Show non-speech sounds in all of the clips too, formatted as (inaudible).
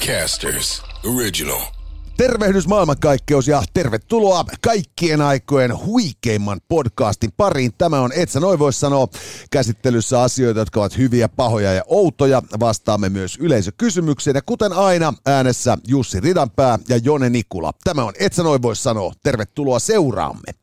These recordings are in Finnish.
Podcasters Original. Tervehdys maailmankaikkeus ja tervetuloa kaikkien aikojen huikeimman podcastin pariin. Tämä on Et sä noin vois sanoa käsittelyssä asioita, jotka ovat hyviä, pahoja ja outoja. Vastaamme myös yleisökysymykseen ja kuten aina äänessä Jussi Ridanpää ja Jone Nikula. Tämä on Et sä noin vois sanoa. Tervetuloa seuraamme.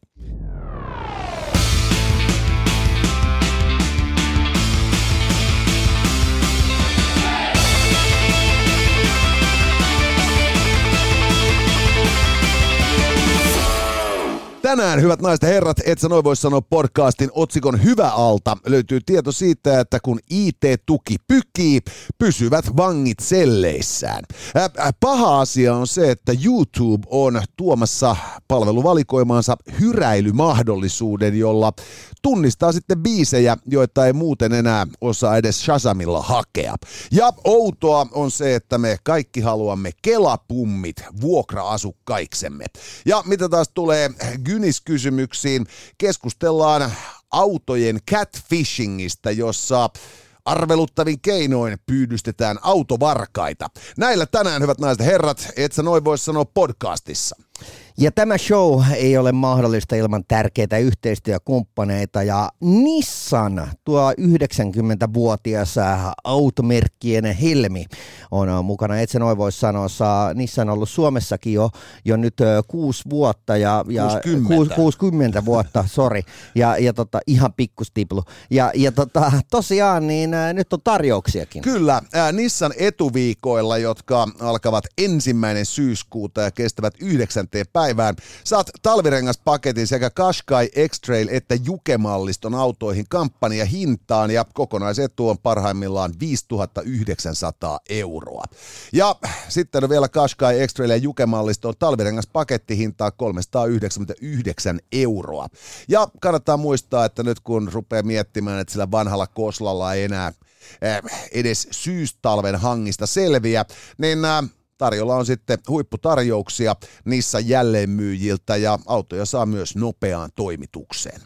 Tänään, hyvät naiset ja herrat, et sä noin voi sanoa podcastin otsikon Hyvä alta, löytyy tieto siitä, että kun IT-tuki pykii, pysyvät vangit selleissään. Paha asia on se, että YouTube on tuomassa palveluvalikoimaansa hyräilymahdollisuuden, jolla tunnistaa sitten biisejä, joita ei muuten enää osaa edes Shazamilla hakea. Ja outoa on se, että me kaikki haluamme kelapummit vuokra-asukkaiksemme. Ja mitä taas tulee Gynis-kysymyksiin, keskustellaan autojen catfishingista, jossa arveluttavin keinoin pyydystetään autovarkaita. Näillä tänään, hyvät naiset herrat, et sä noin voi sanoa podcastissa. Ja tämä show ei ole mahdollista ilman tärkeitä yhteistyökumppaneita ja Nissan, tuo 90-vuotias automerkkien helmi on mukana. Et sen voi sanoa, saa Nissan on ollut Suomessakin jo, jo nyt kuusi vuotta ja, ja 60. 60 vuotta, (laughs) sorry, ja, ja tota, ihan pikkustiplu. Ja, ja tota, tosiaan niin ä, nyt on tarjouksiakin. Kyllä, Nissan etuviikoilla, jotka alkavat ensimmäinen syyskuuta ja kestävät yhdeksänteen päivään, saat talvirengaspaketin sekä Qashqai X-Trail että Juke-malliston autoihin kampanja hintaan ja kokonaisetu on parhaimmillaan 5900 euroa. Ja sitten on vielä Qashqai X-Trail ja Juke-malliston talvirengaspaketti hintaa 399 euroa. Ja kannattaa muistaa, että nyt kun rupeaa miettimään, että sillä vanhalla Koslalla ei enää äh, edes syystalven hangista selviä, niin äh, tarjolla on sitten huipputarjouksia niissä jälleenmyyjiltä ja autoja saa myös nopeaan toimitukseen.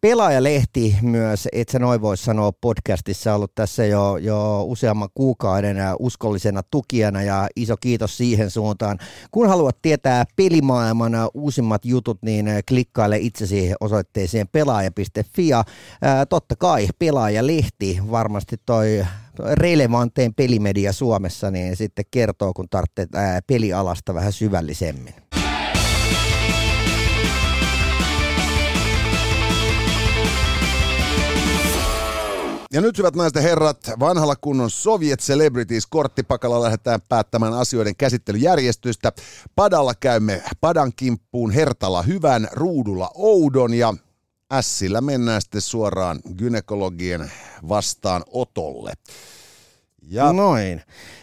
Pelaajalehti myös, et sä noin voi sanoa podcastissa, ollut tässä jo, jo useamman kuukauden uskollisena tukijana ja iso kiitos siihen suuntaan. Kun haluat tietää pelimaailman uusimmat jutut, niin klikkaile itsesi osoitteeseen pelaaja.fi ja ää, totta kai pelaajalehti, varmasti toi relevantein pelimedia Suomessa, niin sitten kertoo, kun tarvitsee pelialasta vähän syvällisemmin. Ja nyt hyvät naiset ja herrat, vanhalla kunnon Soviet Celebrities korttipakalla lähdetään päättämään asioiden käsittelyjärjestystä. Padalla käymme padan kimppuun, hertalla hyvän, ruudulla oudon ja ässillä mennään sitten suoraan gynekologien vastaan otolle. Ja Noin.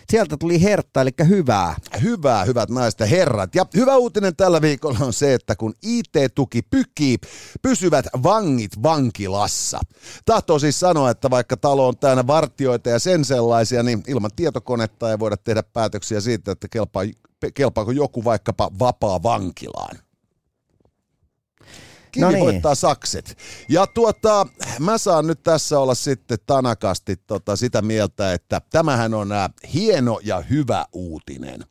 Sieltä tuli hertta, eli hyvää. Hyvää, hyvät naiset ja herrat. Ja hyvä uutinen tällä viikolla on se, että kun IT-tuki pykii, pysyvät vangit vankilassa. Tahtoo siis sanoa, että vaikka talo on täynnä vartioita ja sen sellaisia, niin ilman tietokonetta ei voida tehdä päätöksiä siitä, että kelpaa, kelpaako joku vaikkapa vapaa vankilaan. Kivi No niin. voittaa sakset. Ja tuota, mä saan nyt tässä olla sitten tanakasti tota sitä mieltä, että tämähän on ää, hieno ja hyvä uutinen.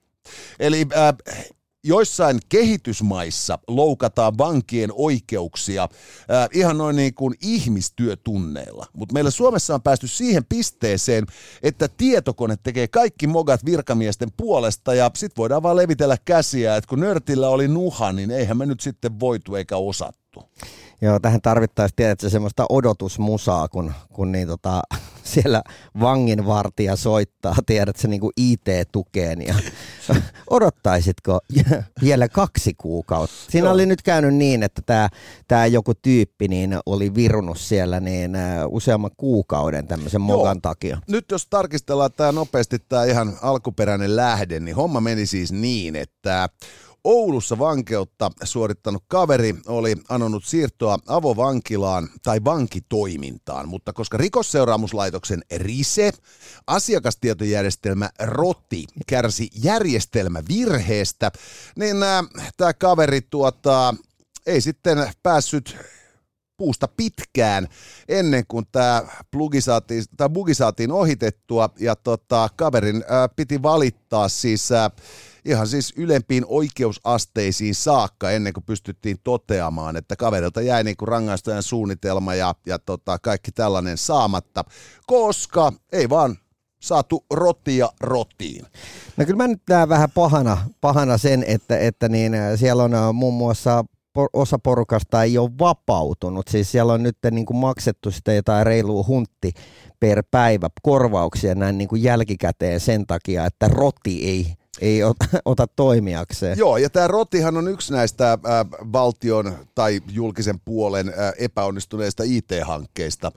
Eli ää, joissain kehitysmaissa loukataan vankien oikeuksia ää, ihan noin niin kuin ihmistyötunneilla. Mutta meillä Suomessa on päästy siihen pisteeseen, että tietokone tekee kaikki mogat virkamiesten puolesta ja sit voidaan vaan levitellä käsiä, että kun nörtillä oli nuha, niin eihän me nyt sitten voitu eikä osattu. Joo, tähän tarvittaisiin tiedätkö, semmoista odotusmusaa, kun, kun niin tota, (laughs) siellä vanginvartija soittaa, tiedätkö, niin kuin IT-tukeen ja (laughs) odottaisitko (laughs) vielä kaksi kuukautta? Siinä Joo. oli nyt käynyt niin, että tämä, tämä joku tyyppi niin oli virunut siellä niin useamman kuukauden tämmöisen mokan takia. Nyt jos tarkistellaan tämä nopeasti, tämä ihan alkuperäinen lähde, niin homma meni siis niin, että Oulussa vankeutta suorittanut kaveri oli anonut siirtoa avovankilaan tai vankitoimintaan, mutta koska rikosseuraamuslaitoksen RISE, asiakastietojärjestelmä ROTI, kärsi järjestelmävirheestä, niin tämä kaveri tuota, ei sitten päässyt puusta pitkään ennen kuin tämä plugi saatiin, tai bugi saatiin ohitettua ja tota, kaverin ää, piti valittaa siis ää, ihan siis ylempiin oikeusasteisiin saakka ennen kuin pystyttiin toteamaan, että kaverilta jäi niin kuin rangaistajan suunnitelma ja, ja tota, kaikki tällainen saamatta, koska ei vaan saatu rotia rotiin. No kyllä mä nyt näen vähän pahana, pahana sen, että, että niin, siellä on muun muassa osa porukasta ei ole vapautunut. Siis siellä on nyt niin kuin maksettu sitä jotain reilua huntti per päivä korvauksia näin niin kuin jälkikäteen sen takia, että roti ei ei ota, (laughs) ota toimijakseen. Joo, ja tämä Rotihan on yksi näistä äh, valtion tai julkisen puolen äh, epäonnistuneista IT-hankkeista.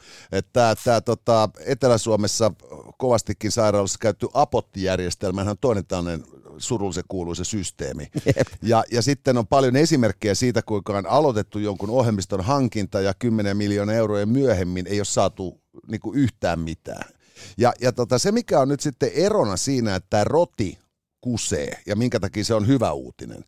Tämä, tota, Etelä-Suomessa kovastikin sairaalassa käytetty apottijärjestelmä on toinen tällainen surullisen kuuluisa systeemi. Ja, ja sitten on paljon esimerkkejä siitä, kuinka on aloitettu jonkun ohjelmiston hankinta ja 10 miljoonaa euroa myöhemmin ei ole saatu niin yhtään mitään. Ja, ja tota, se, mikä on nyt sitten erona siinä, että tämä roti kusee ja minkä takia se on hyvä uutinen,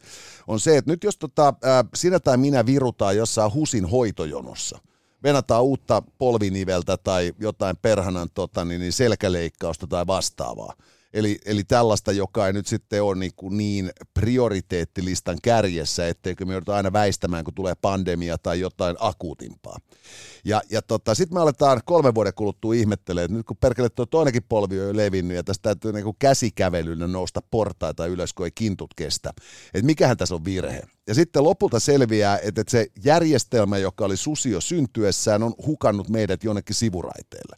on se, että nyt jos tota, ää, sinä tai minä virutaan jossain HUSin hoitojonossa, venataan uutta polviniveltä tai jotain perhanan tota, niin, niin selkäleikkausta tai vastaavaa, Eli, eli tällaista, joka ei nyt sitten ole niin, kuin niin prioriteettilistan kärjessä, etteikö me jouduta aina väistämään, kun tulee pandemia tai jotain akuutimpaa. Ja, ja tota, sitten me aletaan kolme vuoden kuluttua ihmettelemään, että nyt kun perkele tuo toinenkin polvi on jo levinnyt ja tästä täytyy niin kuin käsikävelyllä nousta portaita ylös, kun ei kintut kestä. Että mikähän tässä on virhe. Ja sitten lopulta selviää, että se järjestelmä, joka oli susio syntyessään, on hukannut meidät jonnekin sivuraiteille.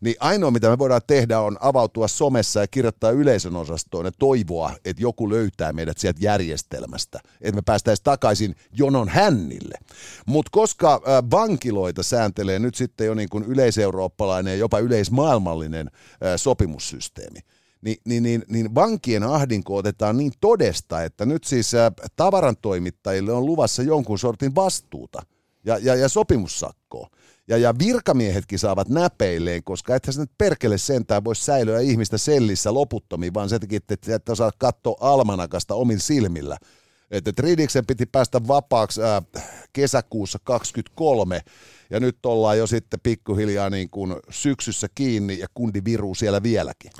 Niin ainoa, mitä me voidaan tehdä, on avautua somessa ja kirjoittaa yleisön osastoon ja toivoa, että joku löytää meidät sieltä järjestelmästä, että me päästäisiin takaisin jonon hännille. Mutta koska vankiloita sääntelee nyt sitten jo niin kuin yleiseurooppalainen ja jopa yleismaailmallinen sopimussysteemi, niin, niin, niin, niin vankien ahdinko otetaan niin todesta, että nyt siis tavarantoimittajille on luvassa jonkun sortin vastuuta ja, ja, ja sopimussakkoa. Ja, ja virkamiehetkin saavat näpeilleen, koska ethän se nyt perkele sentään voi säilyä ihmistä sellissä loputtomiin, vaan sen takia, että et osaa katsoa almanakasta omin silmillä. Että Ridiksen piti päästä vapaaksi ää, kesäkuussa 23, ja nyt ollaan jo sitten pikkuhiljaa niin kuin syksyssä kiinni, ja kundi viruu siellä vieläkin.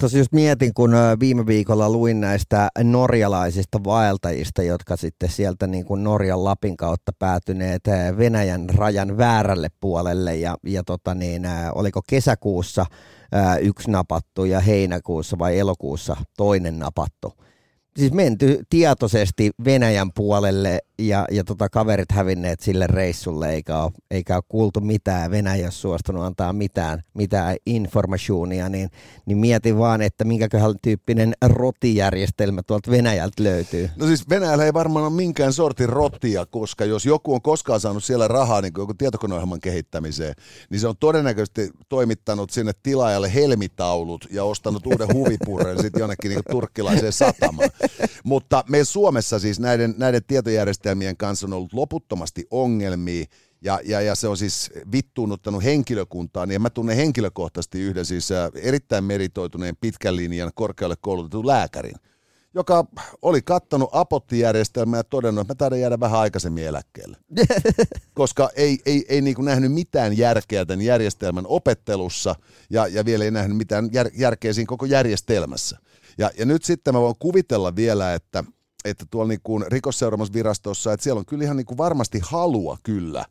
Tuossa just mietin, kun viime viikolla luin näistä norjalaisista vaeltajista, jotka sitten sieltä niin kuin Norjan Lapin kautta päätyneet Venäjän rajan väärälle puolelle ja, ja tota niin, oliko kesäkuussa yksi napattu ja heinäkuussa vai elokuussa toinen napattu siis menty tietoisesti Venäjän puolelle ja, ja tota, kaverit hävinneet sille reissulle, eikä ole, eikä ole kuultu mitään, Venäjä suostunut antaa mitään, mitään informatioonia, niin, niin mietin vaan, että minkäköhän tyyppinen rotijärjestelmä tuolta Venäjältä löytyy. No siis Venäjällä ei varmaan ole minkään sortin rotia, koska jos joku on koskaan saanut siellä rahaa niin joku tietokoneohjelman kehittämiseen, niin se on todennäköisesti toimittanut sinne tilaajalle helmitaulut ja ostanut uuden huvipurren (laughs) sitten jonnekin niin turkkilaiseen satamaan. (laughs) Mutta meillä Suomessa siis näiden, näiden tietojärjestelmien kanssa on ollut loputtomasti ongelmia, ja, ja, ja se on siis vittuunuttanut henkilökuntaa, niin mä tunnen henkilökohtaisesti yhden siis äh, erittäin meritoituneen pitkän linjan korkealle koulutetun lääkärin, joka oli kattanut apottijärjestelmää ja todennut, että mä taidan jäädä vähän aikaisemmin eläkkeelle. (laughs) Koska ei, ei, ei niin kuin nähnyt mitään järkeä tämän järjestelmän opettelussa ja, ja vielä ei nähnyt mitään jär, järkeä siinä koko järjestelmässä. Ja, ja nyt sitten mä voin kuvitella vielä, että, että tuolla niin kuin rikosseuraamusvirastossa, että siellä on kyllä ihan niin kuin varmasti halua kyllä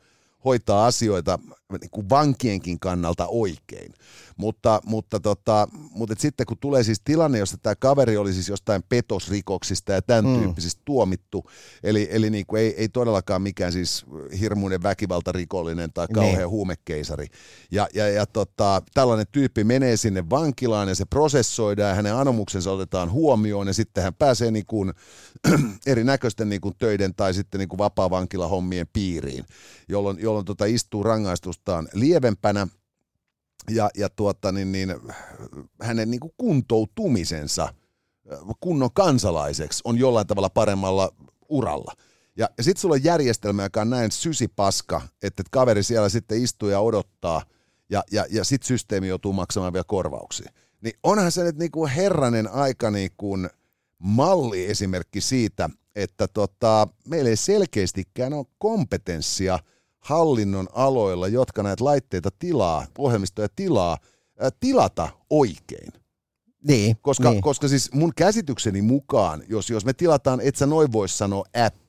hoitaa asioita niin kuin vankienkin kannalta oikein. Mutta, mutta, tota, mutta sitten kun tulee siis tilanne, jossa tämä kaveri oli siis jostain petosrikoksista ja tämän mm. tyyppisistä tuomittu, eli, eli niin kuin ei, ei todellakaan mikään siis hirmuinen väkivaltarikollinen tai kauhean ne. huumekeisari. Ja, ja, ja tota, tällainen tyyppi menee sinne vankilaan ja se prosessoidaan ja hänen anomuksensa otetaan huomioon ja sitten hän pääsee niin kuin (clears throat) erinäköisten niin kuin töiden tai sitten niin kuin vapaa-vankilahommien piiriin, jolloin, jolloin tota istuu rangaistustaan lievempänä ja, ja tuota, niin, niin, hänen niin kuin kuntoutumisensa kunnon kansalaiseksi on jollain tavalla paremmalla uralla. Ja, ja sitten sulla on järjestelmä, joka on näin sysipaska, että, että kaveri siellä sitten istuu ja odottaa, ja, ja, ja sitten systeemi joutuu maksamaan vielä korvauksia. Niin onhan se nyt niinku herranen aika niinku malli esimerkki siitä, että tota, meillä ei selkeästikään ole kompetenssia hallinnon aloilla, jotka näitä laitteita tilaa, ohjelmistoja tilaa, ää, tilata oikein. Niin, Koska, niin. koska siis mun käsitykseni mukaan, jos, jos me tilataan, et sä noin vois sanoa appi,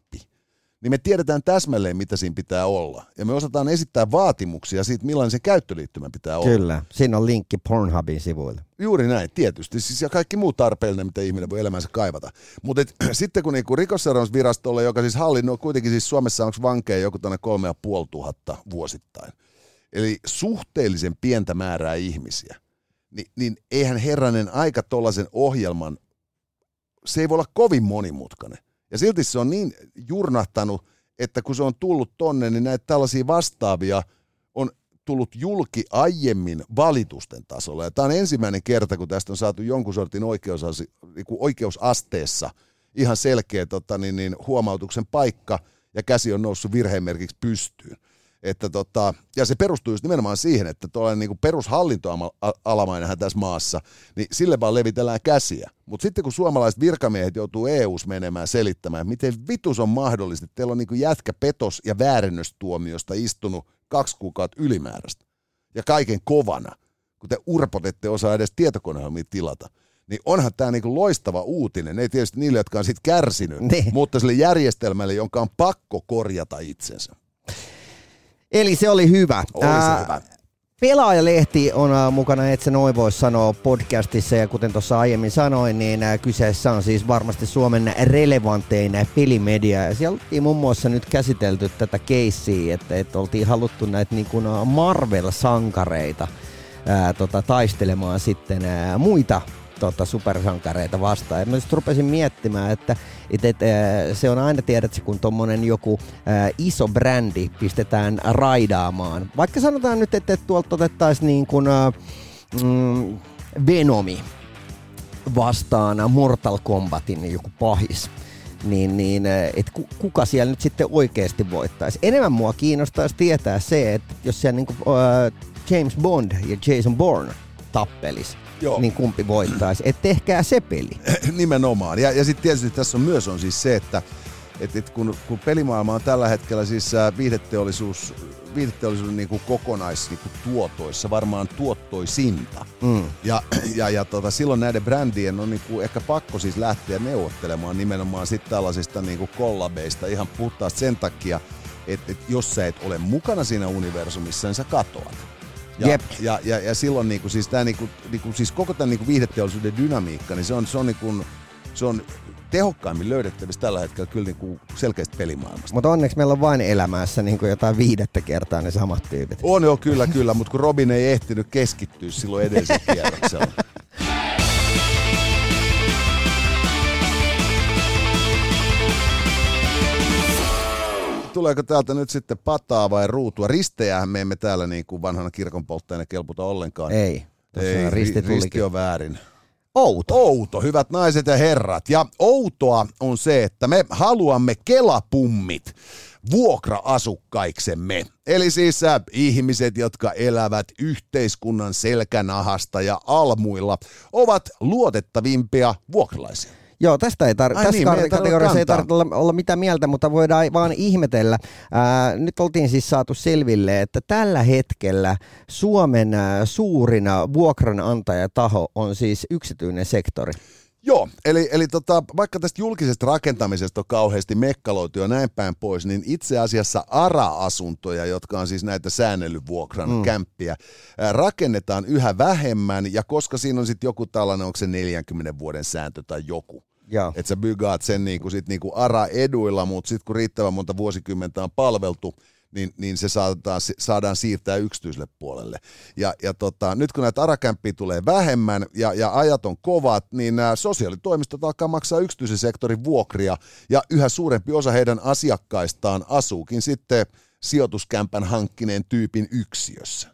niin me tiedetään täsmälleen, mitä siinä pitää olla. Ja me osataan esittää vaatimuksia siitä, millainen se käyttöliittymä pitää olla. Kyllä, siinä on linkki Pornhubin sivuille. Juuri näin, tietysti. Siis ja kaikki muu tarpeellinen, mitä ihminen voi elämänsä kaivata. Mutta (clears throat) sitten kun niinku rikosseuraamusvirastolle, joka siis hallinnoi kuitenkin siis Suomessa onko vankeja joku tänne kolme ja puoli tuhatta vuosittain. Eli suhteellisen pientä määrää ihmisiä. Ni, niin eihän herranen aika tuollaisen ohjelman, se ei voi olla kovin monimutkainen. Ja silti se on niin jurnahtanut, että kun se on tullut tonne, niin näitä tällaisia vastaavia on tullut julki aiemmin valitusten tasolla. Ja tämä on ensimmäinen kerta, kun tästä on saatu jonkun sortin niin oikeusasteessa ihan selkeä tota, niin, niin, huomautuksen paikka, ja käsi on noussut virhemerkiksi pystyyn. Että tota, ja se perustuu just nimenomaan siihen, että tuollainen niin perushallintoalamainenhän tässä maassa, niin sille vaan levitellään käsiä. Mutta sitten kun suomalaiset virkamiehet joutuu EU-ssa menemään selittämään, miten vitus on mahdollista, että teillä on niin jätkä petos- ja väärennöstuomiosta istunut kaksi kuukautta ylimääräistä ja kaiken kovana, kun te urpot ette osaa edes tietokoneohjelmia tilata. Niin onhan tämä niinku loistava uutinen, ei tietysti niille, jotka on siitä kärsinyt, Niin. mutta sille järjestelmälle, jonka on pakko korjata itsensä. Eli se oli hyvä. Oli se hyvä. Pelaajalehti on mukana, et sä noin voi sanoa podcastissa ja kuten tuossa aiemmin sanoin, niin kyseessä on siis varmasti Suomen relevantein pelimedia ja siellä oltiin muun muassa nyt käsitelty tätä keissiä, että, että oltiin haluttu näitä niin kuin Marvel-sankareita ää, tota, taistelemaan sitten ää, muita tota, supersankareita vastaan. Ja mä just rupesin miettimään, että et, et, ää, se on aina, tiedätkö, kun tuommoinen joku ää, iso brändi pistetään raidaamaan. Vaikka sanotaan nyt, että, että tuolta otettaisiin niin kuin, ää, mm, Venomi vastaan Mortal Kombatin joku pahis niin, niin että kuka siellä nyt sitten oikeasti voittaisi. Enemmän mua kiinnostaisi tietää se, että jos siellä niin kuin, äh, James Bond ja Jason Bourne tappelis, Joo. niin kumpi voittaisi. Että tehkää se peli. (clears throat) Nimenomaan. Ja, ja sitten tietysti tässä on myös on siis se, että et, et kun, kun pelimaailma on tällä hetkellä siis äh, viihdeteollisuus, viihdeteollisuuden niin kuin kokonais niin kuin tuotoissa, varmaan tuottoisinta. Mm. Ja, (clears throat) ja, ja tota, silloin näiden brändien on niin kuin ehkä pakko siis lähteä neuvottelemaan nimenomaan sitten tällaisista niin kuin kollabeista ihan puhtaasti sen takia, että et jos sä et ole mukana siinä universumissa, niin sä katoat. Ja, Jep. ja, ja, ja silloin niinku, siis, tää, niinku, niinku, siis koko tämän niinku viihdeteollisuuden dynamiikka, niin se on, se on, niinku, se on tehokkaimmin löydettävissä tällä hetkellä kyllä niinku selkeästi pelimaailmasta. Mutta onneksi meillä on vain elämässä niin kuin jotain viidettä kertaa ne samat tyypit. On jo kyllä, kyllä, mutta kun Robin ei ehtinyt keskittyä silloin edellisen kierroksella. (laughs) Tuleeko täältä nyt sitten pataa vai ruutua? Ristejähän me emme täällä niin kuin vanhana kirkon polttajana kelputa ollenkaan. Ei. Ei, risti ri- risti on väärin. Outo. Outo, hyvät naiset ja herrat. Ja outoa on se, että me haluamme kelapummit vuokra-asukkaiksemme. Eli siis äh, ihmiset, jotka elävät yhteiskunnan selkänahasta ja almuilla, ovat luotettavimpia vuokralaisia. Joo, tästä ei tar- Ai tässä niin, kategoriassa ei tarvitse olla, olla mitään mieltä, mutta voidaan vaan ihmetellä. Ää, nyt oltiin siis saatu selville, että tällä hetkellä Suomen ää, suurin ää, vuokranantajataho on siis yksityinen sektori. Joo, eli, eli tota, vaikka tästä julkisesta rakentamisesta on kauheasti mekkaloitu ja näin päin pois, niin itse asiassa ARA-asuntoja, jotka on siis näitä säännellyvuokran mm. kämppiä, rakennetaan yhä vähemmän, ja koska siinä on sitten joku tällainen, onko se 40 vuoden sääntö tai joku, että sä bygaat sen niinku sit niinku ARA-eduilla, mutta sitten kun riittävän monta vuosikymmentä on palveltu, niin, niin se saadaan, saadaan siirtää yksityiselle puolelle. Ja, ja tota, nyt kun näitä arakämppiä tulee vähemmän ja, ja ajat on kovat, niin nämä sosiaalitoimistot alkaa maksaa yksityisen sektorin vuokria ja yhä suurempi osa heidän asiakkaistaan asuukin sitten sijoituskämpän hankkineen tyypin yksiössä.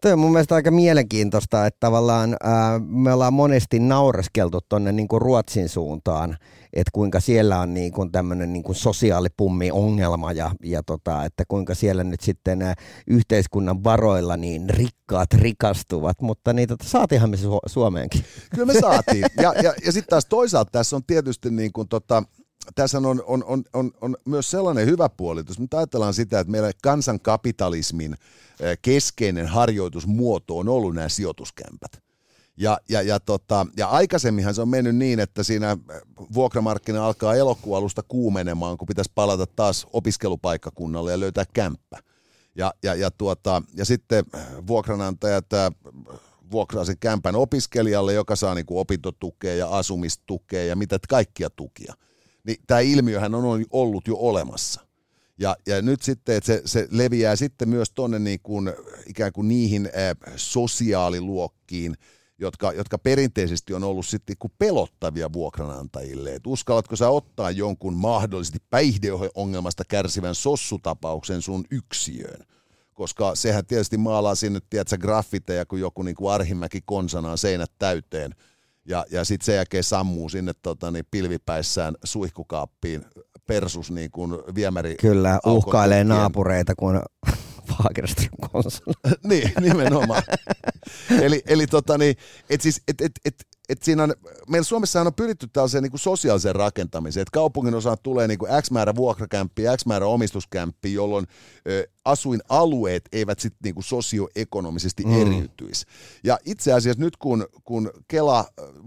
Toi on mun mielestä aika mielenkiintoista, että tavallaan ää, me ollaan monesti naureskeltu tuonne niin Ruotsin suuntaan, että kuinka siellä on niin kuin tämmöinen niin kuin sosiaalipummi-ongelma ja, ja tota, että kuinka siellä nyt sitten yhteiskunnan varoilla niin rikkaat rikastuvat, mutta niin tota, saatiinhan me Su- Suomeenkin. Kyllä me saatiin. Ja, ja, ja sitten taas toisaalta tässä on tietysti niin kuin tota, tässä on, on, on, on, on myös sellainen hyvä puoli, jos me ajatellaan sitä, että meillä kansankapitalismin keskeinen harjoitusmuoto on ollut nämä sijoituskämpät. Ja, ja, ja, tota, ja aikaisemminhan se on mennyt niin, että siinä vuokramarkkina alkaa elokuun alusta kuumenemaan, kun pitäisi palata taas opiskelupaikkakunnalle ja löytää kämppä. Ja, ja, ja, tuota, ja sitten vuokranantajat vuokraa sen kämpän opiskelijalle, joka saa niin kuin opintotukea ja asumistukea ja mitä kaikkia tukia. Niin tämä ilmiöhän on ollut jo olemassa. Ja, ja nyt sitten, että se, se leviää sitten myös tuonne niin kuin, ikään kuin niihin äh, sosiaaliluokkiin, jotka, jotka perinteisesti on ollut sitten kuin pelottavia vuokranantajille. Et uskallatko sä ottaa jonkun mahdollisesti päihdeongelmasta kärsivän sossutapauksen sun yksiöön? Koska sehän tietysti maalaa sinne, tiedätkö, graffiteja, kun joku niin kuin Arhimäki konsanaan seinät täyteen. Ja, ja sitten sen jälkeen sammuu sinne tota, niin pilvipäissään suihkukaappiin persus niin kuin viemäri. Kyllä, uhkailee naapureita, kun (laughs) Fagerström konsola. (laughs) niin, nimenomaan. (laughs) eli, eli tota niin, et siis, et, et, et, et siinä on, meillä Suomessa on pyritty tällaiseen niin sosiaaliseen rakentamiseen, että kaupungin osaan tulee niin kuin X määrä vuokrakämppiä, X määrä omistuskämppiä, jolloin ö, asuinalueet eivät sitten niin kuin sosioekonomisesti mm. eriytyisi. Ja itse asiassa nyt kun, kun Kela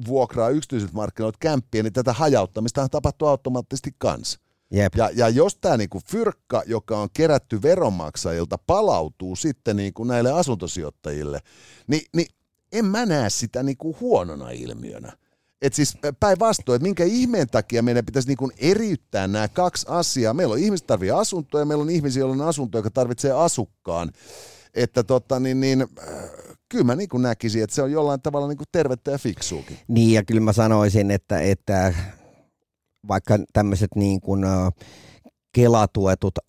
vuokraa yksityiset markkinoilta kämppiä, niin tätä hajauttamista tapahtuu automaattisesti kanssa. Jep. Ja, ja jos tämä niinku fyrkka, joka on kerätty veronmaksajilta, palautuu sitten niinku näille asuntosijoittajille, niin, niin en mä näe sitä niinku huonona ilmiönä. Et siis päinvastoin, että minkä ihmeen takia meidän pitäisi niinku eriyttää nämä kaksi asiaa. Meillä on ihmiset tarvitsee asuntoja ja meillä on ihmisiä, joilla on asunto, joka tarvitsee asukkaan. Että tota, niin, niin, kyllä mä niin näkisin, että se on jollain tavalla niin tervettä ja fiksuukin. Niin ja kyllä mä sanoisin, että, että vaikka tämmöiset niin kuin kelatuetut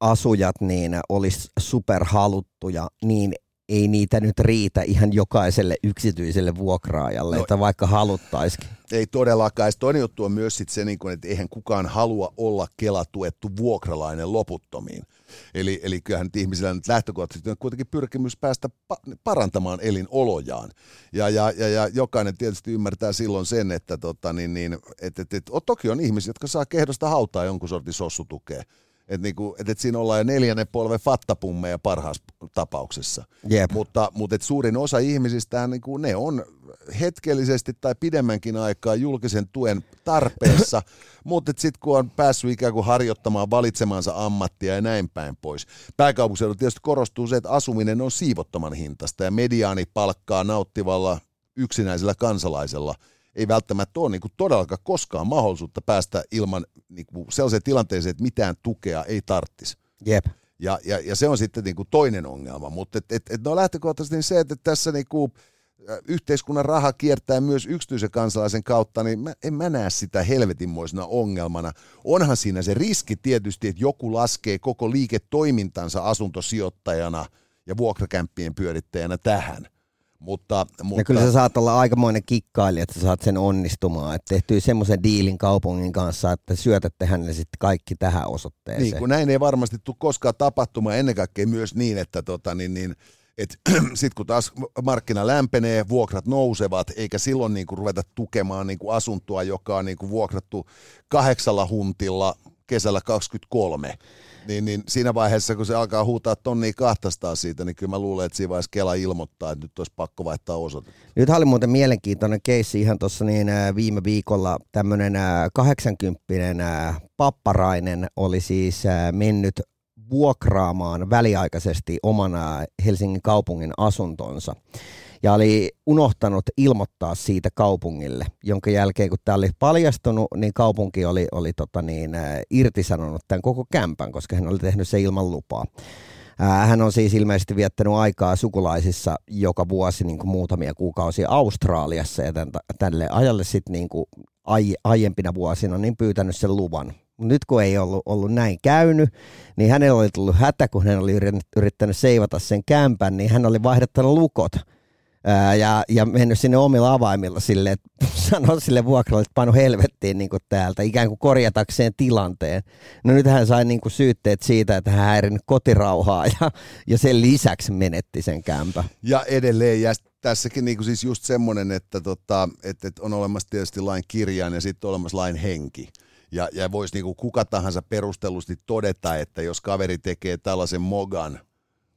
asujat niin olisi superhaluttuja, niin ei niitä nyt riitä ihan jokaiselle yksityiselle vuokraajalle, no, että vaikka haluttaisikin. Ei todellakaan. Toinen juttu on myös sit se, niin kun, että eihän kukaan halua olla kelatuettu vuokralainen loputtomiin. Eli, eli kyllähän nyt ihmisillä nyt lähtökohtaisesti on kuitenkin pyrkimys päästä pa- parantamaan elinolojaan. Ja, ja, ja, ja jokainen tietysti ymmärtää silloin sen, että tota, niin, niin, et, et, et, toki on ihmisiä, jotka saa kehdosta hautaa jonkun sortin sossutukea. Että niinku, et, et siinä ollaan jo neljännen polven fattapummeja parhaassa tapauksessa. Yep. Mutta, mutta et suurin osa ihmisistä, niinku, ne on hetkellisesti tai pidemmänkin aikaa julkisen tuen tarpeessa, (coughs) mutta sitten kun on päässyt ikään kuin harjoittamaan valitsemansa ammattia ja näin päin pois. Pääkaupunkiseudulla tietysti korostuu se, että asuminen on siivottoman hintasta ja mediaani palkkaa nauttivalla yksinäisellä kansalaisella – ei välttämättä ole niin kuin todellakaan koskaan mahdollisuutta päästä ilman niin kuin sellaiseen tilanteeseen, että mitään tukea ei tarttisi. Jep. Ja, ja, ja se on sitten niin kuin toinen ongelma, mutta et, et, et no lähtökohtaisesti se, että tässä niin kuin, yhteiskunnan raha kiertää myös yksityisen kansalaisen kautta, niin mä, en mä näe sitä helvetinmoisena ongelmana. Onhan siinä se riski tietysti, että joku laskee koko liiketoimintansa asuntosijoittajana ja vuokrakämppien pyörittäjänä tähän. Mutta, mutta... Ja kyllä sä saat olla aikamoinen kikkailija, että sä saat sen onnistumaan. Että tehtyy semmoisen diilin kaupungin kanssa, että syötätte hänelle sitten kaikki tähän osoitteeseen. Niin, kun näin ei varmasti tule koskaan tapahtumaan, ennen kaikkea myös niin, että tota, niin, niin, et, (clears throat) sitten kun taas markkina lämpenee, vuokrat nousevat, eikä silloin niin kuin ruveta tukemaan niin kuin asuntoa, joka on niin kuin vuokrattu kahdeksalla huntilla kesällä 23, niin, niin siinä vaiheessa, kun se alkaa huutaa tonnia 200 siitä, niin kyllä mä luulen, että siinä vaiheessa Kela ilmoittaa, että nyt olisi pakko vaihtaa osoite. Nyt oli muuten mielenkiintoinen keissi ihan tuossa niin viime viikolla. Tämmöinen 80 papparainen oli siis mennyt vuokraamaan väliaikaisesti omana Helsingin kaupungin asuntonsa ja oli unohtanut ilmoittaa siitä kaupungille, jonka jälkeen kun tämä oli paljastunut, niin kaupunki oli, oli tota niin, irtisanonut tämän koko kämpän, koska hän oli tehnyt se ilman lupaa. Hän on siis ilmeisesti viettänyt aikaa sukulaisissa joka vuosi niin kuin muutamia kuukausia Australiassa ja tämän, tälle ajalle sitten niin kuin aiempina vuosina niin pyytänyt sen luvan nyt kun ei ollut, ollut näin käynyt, niin hänellä oli tullut hätä, kun hän oli yrittänyt seivata sen kämpän, niin hän oli vaihdattanut lukot ää, ja, ja mennyt sinne omilla avaimilla sille, että (laughs) sanoi sille vuokralle, että paino helvettiin niin kuin täältä, ikään kuin korjatakseen tilanteen. No nyt hän sai niin kuin syytteet siitä, että hän häirinyt kotirauhaa ja, ja sen lisäksi menetti sen kämpä. Ja edelleen, ja tässäkin niin kuin siis just semmoinen, että, tota, että, on olemassa tietysti lain kirjain ja sitten olemassa lain henki. Ja, ja voisi niinku kuka tahansa perustellusti todeta, että jos kaveri tekee tällaisen mogan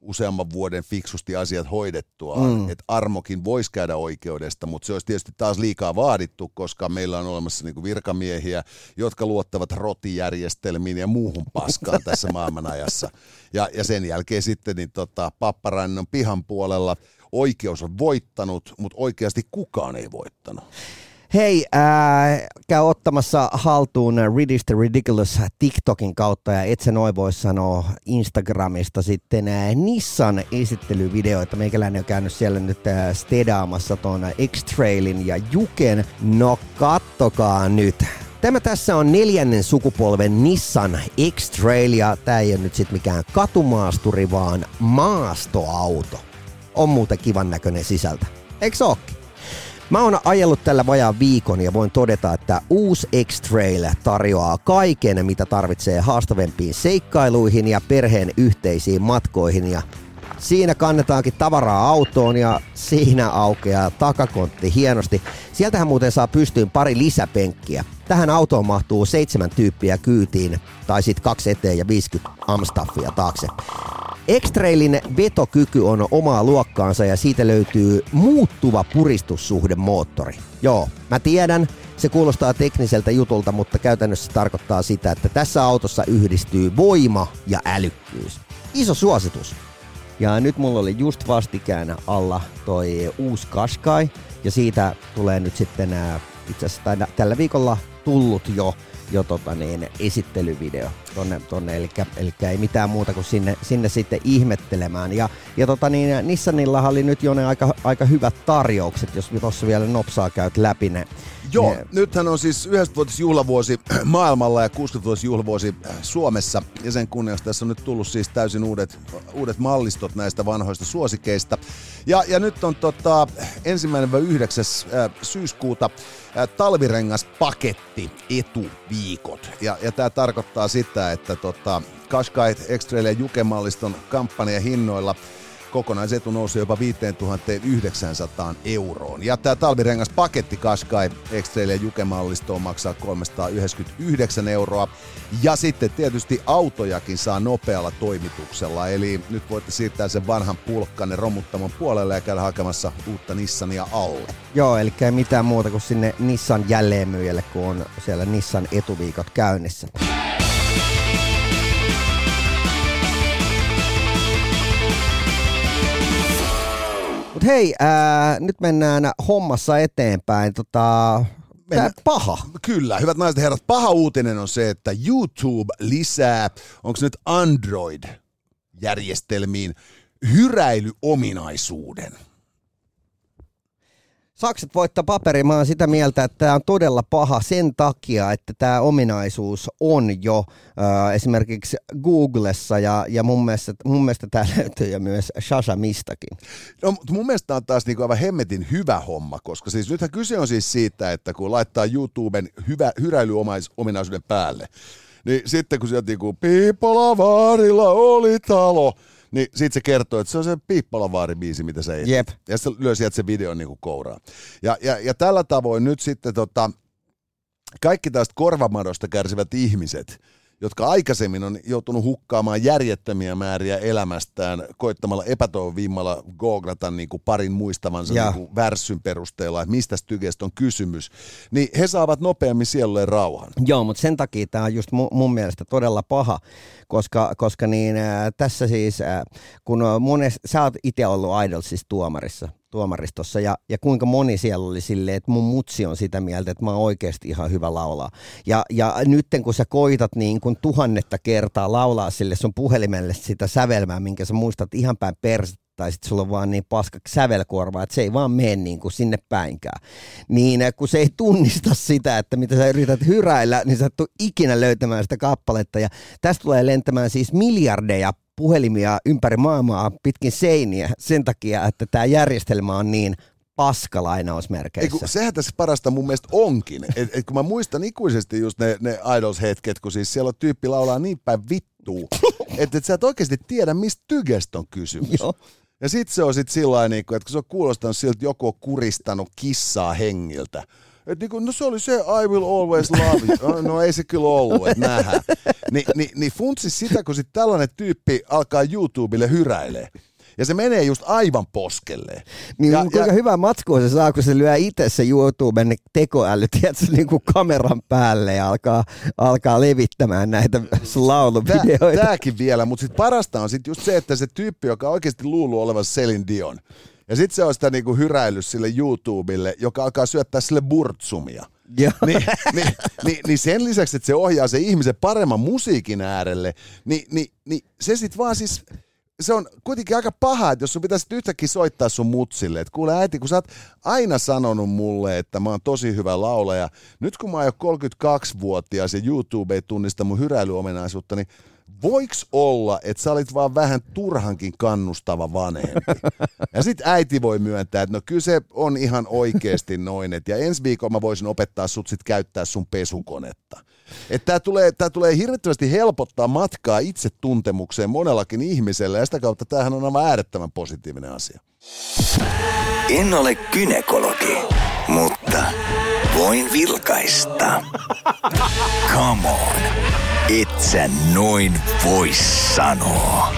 useamman vuoden fiksusti asiat hoidettua, mm. että armokin voisi käydä oikeudesta, mutta se olisi tietysti taas liikaa vaadittu, koska meillä on olemassa niinku virkamiehiä, jotka luottavat rotijärjestelmiin ja muuhun paskaan tässä (laughs) maailmanajassa. Ja, ja sen jälkeen sitten niin tota, Papparainen on pihan puolella, oikeus on voittanut, mutta oikeasti kukaan ei voittanut. Hei, ää, käy ottamassa haltuun Ridish the Ridiculous TikTokin kautta ja et sä noin voi sanoa Instagramista sitten ää, Nissan esittelyvideoita. Meikäläinen on käynyt siellä nyt ää, stedaamassa tuon X-Trailin ja Juken. No kattokaa nyt. Tämä tässä on neljännen sukupolven Nissan X-Trail ja tää ei ole nyt sit mikään katumaasturi, vaan maastoauto. On muuten kivan näköinen sisältä. Eikö ookin? Mä oon ajellut tällä vajaan viikon ja voin todeta, että uusi X-Trail tarjoaa kaiken, mitä tarvitsee haastavempiin seikkailuihin ja perheen yhteisiin matkoihin ja Siinä kannetaankin tavaraa autoon ja siinä aukeaa takakontti hienosti. Sieltähän muuten saa pystyyn pari lisäpenkkiä. Tähän autoon mahtuu seitsemän tyyppiä kyytiin, tai sitten kaksi eteen ja 50 amstaffia taakse. X-Trailin vetokyky on omaa luokkaansa ja siitä löytyy muuttuva puristussuhdemoottori. Joo, mä tiedän, se kuulostaa tekniseltä jutulta, mutta käytännössä se tarkoittaa sitä, että tässä autossa yhdistyy voima ja älykkyys. Iso suositus. Ja nyt mulla oli just vastikään alla toi uusi Qashqai, ja siitä tulee nyt sitten itse asiassa tällä viikolla tullut jo jo tota niin, esittelyvideo tonne, tonne eli, eli ei mitään muuta kuin sinne, sinne sitten ihmettelemään. Ja, ja tota niin, Nissanillahan oli nyt jo ne aika, aika hyvät tarjoukset, jos tuossa vielä nopsaa käyt läpi ne. Joo, ne. nythän on siis 90-vuotisjuhlavuosi (clears throat) maailmalla ja 60-vuotisjuhlavuosi Suomessa. Ja sen kunniasta tässä on nyt tullut siis täysin uudet, uudet mallistot näistä vanhoista suosikeista. Ja, ja nyt on tota, ensimmäinen vai yhdeksäs äh, syyskuuta talvirengaspaketti etuviikot. Ja, ja tämä tarkoittaa sitä, että tota, Qashqai X-Trail ja Juke-malliston kampanjahinnoilla kokonaisetu nousi jopa 5900 euroon. Ja tämä talvirengas paketti Qashqai X-Trail ja Juke-mallistoon maksaa 399 euroa. Ja sitten tietysti autojakin saa nopealla toimituksella, eli nyt voitte siirtää sen vanhan pulkkanne romuttamon puolelle ja käydä hakemassa uutta Nissania alle. Joo, eli ei mitään muuta kuin sinne Nissan jälleenmyyjälle, kun on siellä Nissan etuviikot käynnissä. Mutta hei, ää, nyt mennään hommassa eteenpäin. Tota, Tää paha. Kyllä, hyvät naiset ja herrat, paha uutinen on se, että YouTube lisää, onko nyt Android-järjestelmiin, hyräilyominaisuuden. Sakset voittaa paperi. Mä oon sitä mieltä, että tämä on todella paha sen takia, että tämä ominaisuus on jo äh, esimerkiksi Googlessa ja, ja mun mielestä, mun mielestä tämä löytyy jo myös Shazamistakin. No, mun mielestä on taas niinku aivan hemmetin hyvä homma, koska siis nythän kyse on siis siitä, että kun laittaa YouTuben hyvä, hyräilyominaisuuden päälle, niin sitten kun sieltä niinku Piipolavaarilla oli talo, niin sit se kertoo, että se on se Piippalavaari-biisi, mitä se ei. Jep. Ja se lyö sieltä se videon niinku kouraa. Ja, ja, ja tällä tavoin nyt sitten tota, kaikki tästä korvamadosta kärsivät ihmiset, jotka aikaisemmin on joutunut hukkaamaan järjettömiä määriä elämästään koittamalla epätoivon viimalla googlata niin kuin parin muistavansa niin kuin värssyn perusteella, että mistä tykestä on kysymys, niin he saavat nopeammin sielulleen rauhan. Joo, mutta sen takia tämä on just mun mielestä todella paha, koska, koska niin, äh, tässä siis, äh, kun mones, sä oot itse ollut Idolsissa tuomarissa, tuomaristossa ja, ja kuinka moni siellä oli silleen, että mun mutsi on sitä mieltä, että mä oon oikeasti ihan hyvä laulaa. Ja, ja nyt kun sä koitat niin kuin tuhannetta kertaa laulaa sille sun puhelimelle sitä sävelmää, minkä sä muistat ihan päin persettä, tai sitten sulla on vaan niin paska sävelkorva, että se ei vaan mene niin kuin sinne päinkään. Niin kun se ei tunnista sitä, että mitä sä yrität hyräillä, niin sä et ikinä löytämään sitä kappaletta. Ja tästä tulee lentämään siis miljardeja puhelimia ympäri maailmaa pitkin seiniä sen takia, että tämä järjestelmä on niin paska lainausmerkeissä. Ei, kun, sehän tässä parasta mun mielestä onkin. Et, et kun mä muistan ikuisesti just ne, ne Idols-hetket, kun siis siellä on tyyppi laulaa niin päin vittuu, (laughs) että et sä et oikeasti tiedä, mistä tygestä on kysymys. Joo. Ja sit se on sit sillä niin että kun se on kuulostanut siltä, että joku on kuristanut kissaa hengiltä, että niinku, no se oli se I will always love you. No, no ei se kyllä ollut, että nähdään. Ni, ni, niin funtsi sitä, kun sitten tällainen tyyppi alkaa YouTubelle hyräilee. Ja se menee just aivan poskelle. Niin ja, kuinka ja, hyvä matskua se saa, kun se lyö itse se YouTuben tekoäly, tiedätkö, niin kuin kameran päälle ja alkaa, alkaa levittämään näitä lauluvideoita. Tämäkin vielä, mutta sitten parasta on sitten just se, että se tyyppi, joka oikeasti luuluu olevan Selin Dion, ja sitten se on sitä niinku hyräillyt sille YouTubelle, joka alkaa syöttää sille burtsumia. Niin, niin, niin, niin sen lisäksi, että se ohjaa se ihmisen paremman musiikin äärelle, niin, niin, niin se sitten vaan siis se on kuitenkin aika paha, että jos sun pitäisi yhtäkkiä soittaa sun mutsille, että kuule äiti, kun sä oot aina sanonut mulle, että mä oon tosi hyvä laulaja, nyt kun mä oon jo 32-vuotias ja YouTube ei tunnista mun hyräilyomenaisuutta, niin voiks olla, että sä olit vaan vähän turhankin kannustava vanhempi? (laughs) Ja sit äiti voi myöntää, että no kyllä se on ihan oikeasti noin, että ja ensi viikolla mä voisin opettaa sut sit käyttää sun pesukonetta. Että tämä tulee, tää tulee hirvittävästi helpottaa matkaa itsetuntemukseen monellakin ihmisellä ja sitä kautta tämähän on aivan äärettömän positiivinen asia. En ole kynekologi, mutta voin vilkaista. (laughs) Come on, et sä noin voi sanoa.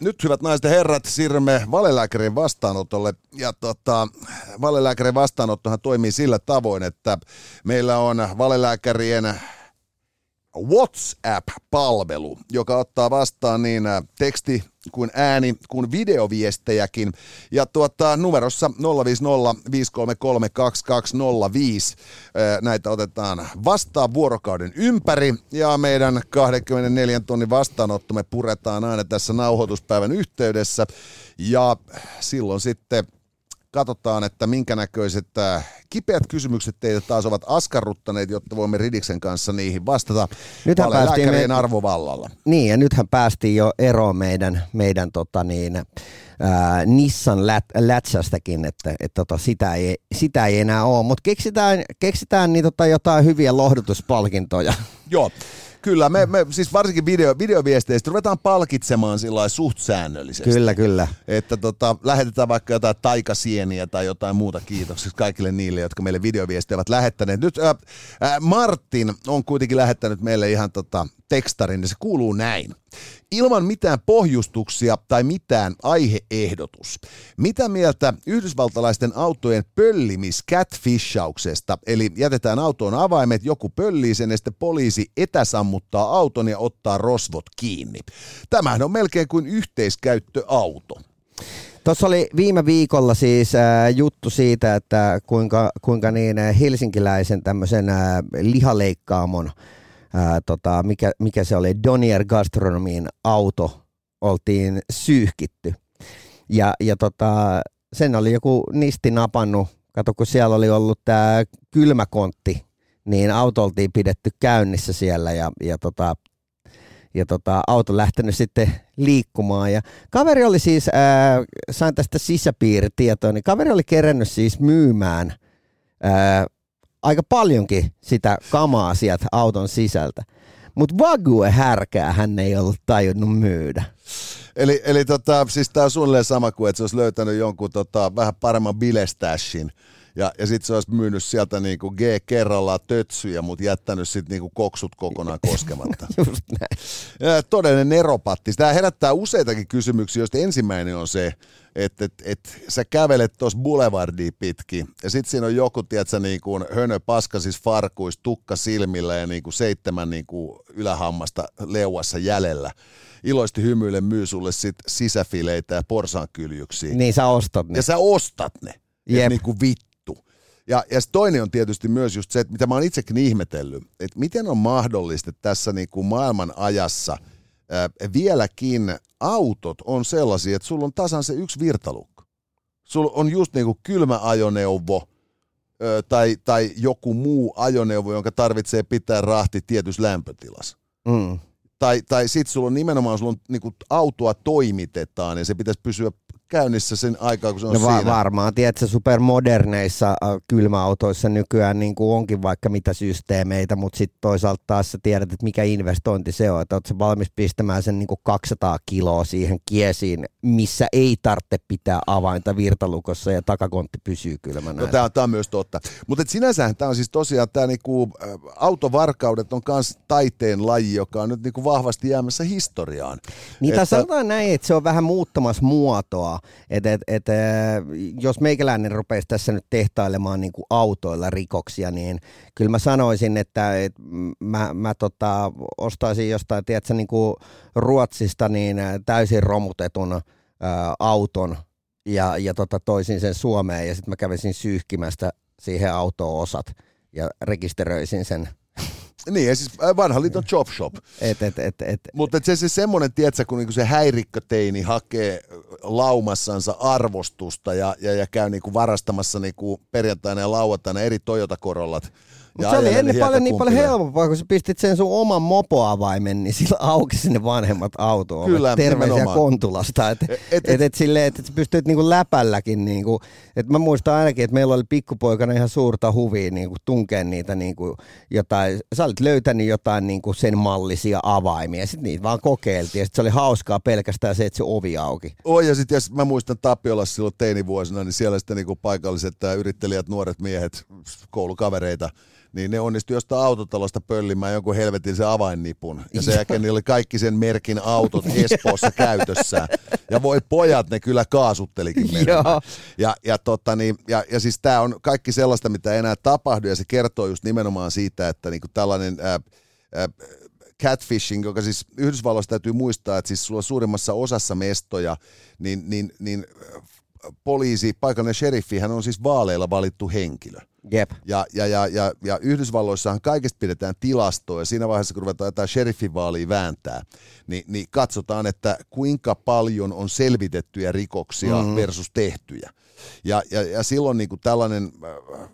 Nyt hyvät naiset ja herrat, siirrymme valelääkärin vastaanotolle. Ja tota, valelääkärin vastaanottohan toimii sillä tavoin, että meillä on valelääkärien WhatsApp-palvelu, joka ottaa vastaan niin teksti kuin ääni kuin videoviestejäkin. Ja tuota, numerossa 050 näitä otetaan vastaan vuorokauden ympäri ja meidän 24 tunnin vastaanotto me puretaan aina tässä nauhoituspäivän yhteydessä ja silloin sitten katsotaan, että minkä näköiset äh, kipeät kysymykset teitä taas ovat askarruttaneet, jotta voimme Ridiksen kanssa niihin vastata nythän päästiin me... arvovallalla. Niin, ja nythän päästiin jo eroon meidän, meidän tota niin, ää, Nissan lät, lätsästäkin, että et tota, sitä, ei, sitä ei enää ole, mutta keksitään, keksitään niin tota jotain hyviä lohdutuspalkintoja. Joo, Kyllä, me, me siis varsinkin video, videoviesteistä ruvetaan palkitsemaan sillä suht säännöllisesti. Kyllä, kyllä. Että tota, lähetetään vaikka jotain taikasieniä tai jotain muuta kiitoksia kaikille niille, jotka meille videoviestejä ovat lähettäneet. Nyt ää, ää, Martin on kuitenkin lähettänyt meille ihan tota, tekstarin ja se kuuluu näin. Ilman mitään pohjustuksia tai mitään aiheehdotus. Mitä mieltä yhdysvaltalaisten autojen pöllimis catfishauksesta? Eli jätetään autoon avaimet, joku pöllii sen ja sitten poliisi etäsammuttaa auton ja ottaa rosvot kiinni. Tämähän on melkein kuin yhteiskäyttöauto. Tuossa oli viime viikolla siis äh, juttu siitä, että kuinka, kuinka niin helsinkiläisen tämmöisen äh, lihaleikkaamon ää, tota, mikä, mikä se oli, Donier Gastronomiin auto oltiin syyhkitty. Ja, ja tota, sen oli joku nisti napannut, kato kun siellä oli ollut tämä kylmäkontti, niin auto oltiin pidetty käynnissä siellä ja, ja, tota, ja tota, auto lähtenyt sitten liikkumaan. Ja kaveri oli siis, ää, sain tästä sisäpiiritietoa, niin kaveri oli kerännyt siis myymään ää, aika paljonkin sitä kamaa sieltä auton sisältä. Mutta Vague härkää hän ei ollut tajunnut myydä. Eli, eli tota, siis tämä on suunnilleen sama kuin, että se olisi löytänyt jonkun tota, vähän paremman bilestashin ja, ja sitten se olisi myynyt sieltä niinku G kerrallaan tötsyjä, mutta jättänyt sitten niinku koksut kokonaan koskematta. (laughs) Just näin. Ja todellinen neropatti. Tämä herättää useitakin kysymyksiä, joista ensimmäinen on se, että et, et, sä kävelet tuossa boulevardia pitkin, ja sitten siinä on joku, tiedätkö, niin kuin hönö paskasis farkuis, tukka silmillä ja niin kuin seitsemän niin kuin ylähammasta leuassa jäljellä. Iloisesti hymyille myy sulle sit sisäfileitä ja porsaankyljyksiä. Niin sä ostat ne. Ja sä ostat ne. Jep. Niin kuin vittu ja, ja toinen on tietysti myös just se, että mitä mä oon itsekin ihmetellyt, että miten on mahdollista että tässä niin kuin maailman ajassa ää, vieläkin autot on sellaisia, että sulla on tasan se yksi virtalukko. Sulla on just niin kuin kylmä ajoneuvo, tai, tai joku muu ajoneuvo, jonka tarvitsee pitää rahti tietyssä lämpötilassa. Mm. Tai, tai sitten sulla on nimenomaan sulla on, niin kuin autoa toimitetaan ja se pitäisi pysyä käynnissä sen aikaa, kun se on No va- siinä. varmaan, tiedätkö, supermoderneissa äh, kylmäautoissa nykyään niin kuin onkin vaikka mitä systeemeitä, mutta sitten toisaalta taas sä tiedät, että mikä investointi se on, että oot sä valmis pistämään sen niin kuin 200 kiloa siihen kiesiin, missä ei tarvitse pitää avainta virtalukossa ja takakontti pysyy kylmänä. No, tämä on, tää on myös totta. Mutta sinänsähän tämä on siis tosiaan, tämä niinku, ä, autovarkaudet on myös taiteen laji, joka on nyt niinku vahvasti jäämässä historiaan. Niin Että- sanotaan näin, että se on vähän muuttamassa muotoa, et, et, äh, jos meikäläinen rupeisi tässä nyt tehtailemaan niin kuin autoilla rikoksia, niin kyllä mä sanoisin, että et mä, mä tota, ostaisin jostain, tiedätkö, niin kuin Ruotsista niin täysin romutetun ää, auton ja, ja tota, toisin sen Suomeen ja sitten mä kävisin syyhkimästä siihen autoon osat ja rekisteröisin sen. Niin, ja siis ä, vanha liiton chop shop. Et, et, et, et, Mutta se, se semmoinen, tiedätkö, kun niinku se häirikköteini hakee laumassansa arvostusta ja, ja, ja käy niinku varastamassa niinku perjantaina ja lauantaina eri Toyota Corollat. Mutta se oli ennen paljon niin paljon helpompaa, kun sä pistit sen sun oman mopoavaimen, niin sillä auki sinne vanhemmat autoon. Kyllä, Terveisiä nimenomaan. Kontulasta. Että et, et- et, et, silleen, että et sä pystyt niinku läpälläkin, niinku, että mä muistan ainakin, että meillä oli pikkupoikana ihan suurta huvia niinku, tunkea niitä niinku, jotain, sä olit löytänyt jotain niinku, sen mallisia avaimia, sitten niitä vaan kokeiltiin, ja sit se oli hauskaa pelkästään se, että se ovi auki. Oi, ja sitten mä muistan Tapiolassa silloin teinivuosina, niin siellä sitten niinku paikalliset ää, yrittelijät, nuoret miehet, koulukavereita, niin ne onnistui jostain autotalosta pöllimään jonkun helvetin se avainnipun. Ja sen jälkeen niillä oli kaikki sen merkin autot Espoossa (laughs) käytössään. Ja voi pojat, ne kyllä kaasuttelikin. Joo. Ja, ja, totta, niin, ja, ja siis tämä on kaikki sellaista, mitä ei enää tapahdu, ja se kertoo just nimenomaan siitä, että niinku tällainen ää, ää, catfishing, joka siis Yhdysvalloissa täytyy muistaa, että siis sulla suurimmassa osassa mestoja, niin, niin, niin poliisi, paikallinen sheriffi, hän on siis vaaleilla valittu henkilö. Jep. Ja, ja, ja, ja, ja Yhdysvalloissahan kaikesta pidetään tilastoa ja siinä vaiheessa, kun ruvetaan jotain sheriffivaalia vääntää, niin, niin katsotaan, että kuinka paljon on selvitettyjä rikoksia mm. versus tehtyjä. Ja, ja, ja silloin niin kuin tällainen äh,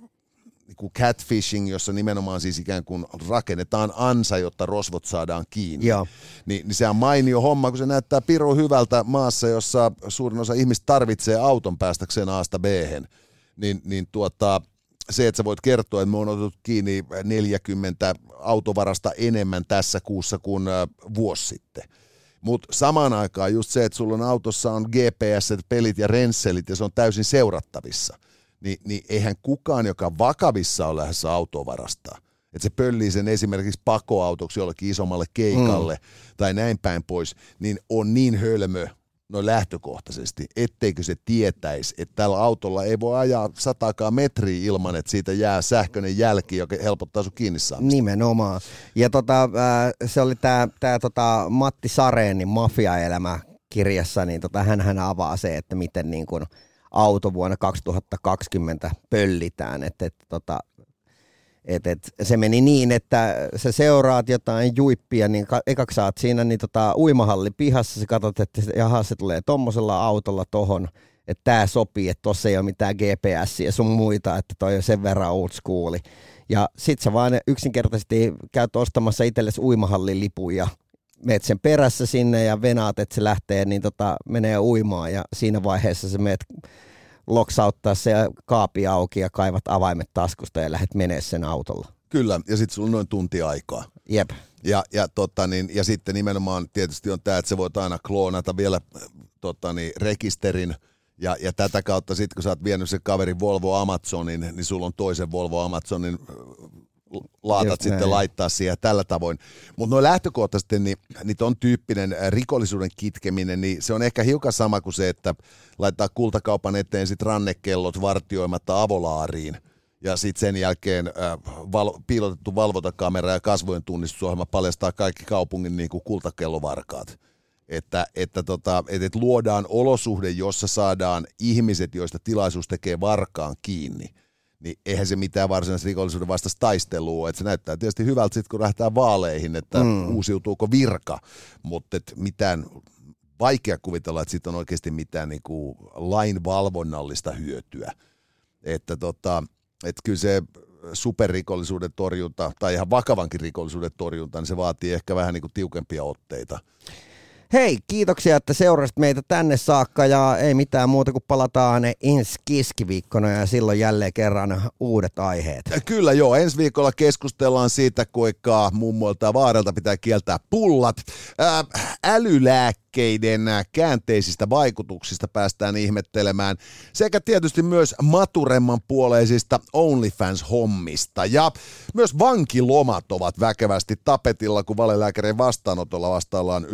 niin kuin catfishing, jossa nimenomaan siis ikään kuin rakennetaan ansa, jotta rosvot saadaan kiinni. Joo. Niin, niin se on mainio homma, kun se näyttää piru hyvältä maassa, jossa suurin osa ihmistä tarvitsee auton päästäkseen Aasta b niin, niin tuota, se, että sä voit kertoa, että me on otettu kiinni 40 autovarasta enemmän tässä kuussa kuin vuosi sitten. Mutta samaan aikaan just se, että sulla on autossa on GPS, pelit ja rensselit ja se on täysin seurattavissa, niin, niin eihän kukaan, joka vakavissa on lähdössä autoa varastaa, että se pöllii sen esimerkiksi pakoautoksi jollekin isommalle keikalle mm. tai näin päin pois, niin on niin hölmö no lähtökohtaisesti, etteikö se tietäisi, että tällä autolla ei voi ajaa satakaan metriä ilman, että siitä jää sähköinen jälki, joka helpottaa sun kiinni saamista. Nimenomaan. Ja tota, äh, se oli tämä tää, tota Matti Sareenin Mafiaelämä kirjassa, niin tota, hän, hän avaa se, että miten niin kun auto vuonna 2020 pöllitään. Et, et, tota, et, et, se meni niin, että sä seuraat jotain juippia, niin ka- ekaksi saat siinä niin tota, uimahalli pihassa, sä katsot, että se- jaha, se tulee tommosella autolla tohon, että tämä sopii, että tossa ei ole mitään GPS ja sun muita, että toi on sen verran old schooli. Ja sit sä vaan yksinkertaisesti käyt ostamassa itsellesi uimahallin lipun ja meet sen perässä sinne ja venaat, että se lähtee, niin tota, menee uimaan ja siinä vaiheessa sä meet loksauttaa se kaapi auki ja kaivat avaimet taskusta ja lähdet menee sen autolla. Kyllä, ja sitten sulla on noin tunti aikaa. Jep. Ja, ja, tota, niin, ja sitten nimenomaan tietysti on tämä, että sä voit aina kloonata vielä tota, niin, rekisterin, ja, ja tätä kautta sitten kun sä oot vienyt sen kaverin Volvo Amazonin, niin sulla on toisen Volvo Amazonin laatat Just sitten näin. laittaa siihen tällä tavoin. Mutta noin lähtökohtaisesti, niin, niin ton tyyppinen äh, rikollisuuden kitkeminen, niin se on ehkä hiukan sama kuin se, että laittaa kultakaupan eteen sit rannekellot vartioimatta avolaariin. Ja sitten sen jälkeen äh, val, piilotettu valvontakamera ja kasvojen tunnistusohjelma paljastaa kaikki kaupungin niin kuin kultakellovarkaat. Että, että tota, et, et luodaan olosuhde, jossa saadaan ihmiset, joista tilaisuus tekee varkaan kiinni. Niin eihän se mitään varsinaisen rikollisuuden vastaista taistelua. Et se näyttää tietysti hyvältä sitten, kun lähdetään vaaleihin, että mm. uusiutuuko virka. Mutta mitään vaikea kuvitella, että siitä on oikeasti mitään niinku lainvalvonnallista hyötyä. Että tota, et kyllä se superrikollisuuden torjunta tai ihan vakavankin rikollisuuden torjunta, niin se vaatii ehkä vähän niinku tiukempia otteita. Hei, kiitoksia, että seurasit meitä tänne saakka ja ei mitään muuta kuin palataan ensi keskiviikkona ja silloin jälleen kerran uudet aiheet. Kyllä joo, ensi viikolla keskustellaan siitä, kuinka mummoilta ja vaarelta pitää kieltää pullat. Ää, älylääkkeiden käänteisistä vaikutuksista päästään ihmettelemään sekä tietysti myös maturemman puoleisista OnlyFans-hommista. Ja myös vankilomat ovat väkevästi tapetilla, kun valelääkärin vastaanotolla vastaillaan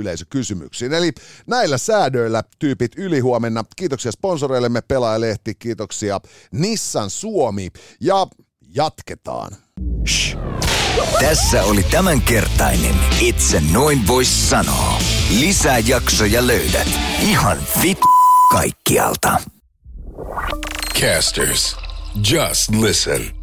yleisökysymyksiin. Eli näillä säädöillä tyypit ylihuomenna. Kiitoksia sponsoreillemme Pelaajalehti, kiitoksia Nissan Suomi ja jatketaan. Shh. Tässä oli tämänkertainen Itse noin vois sanoa. Lisää jaksoja löydät ihan vit kaikkialta. Casters, just listen.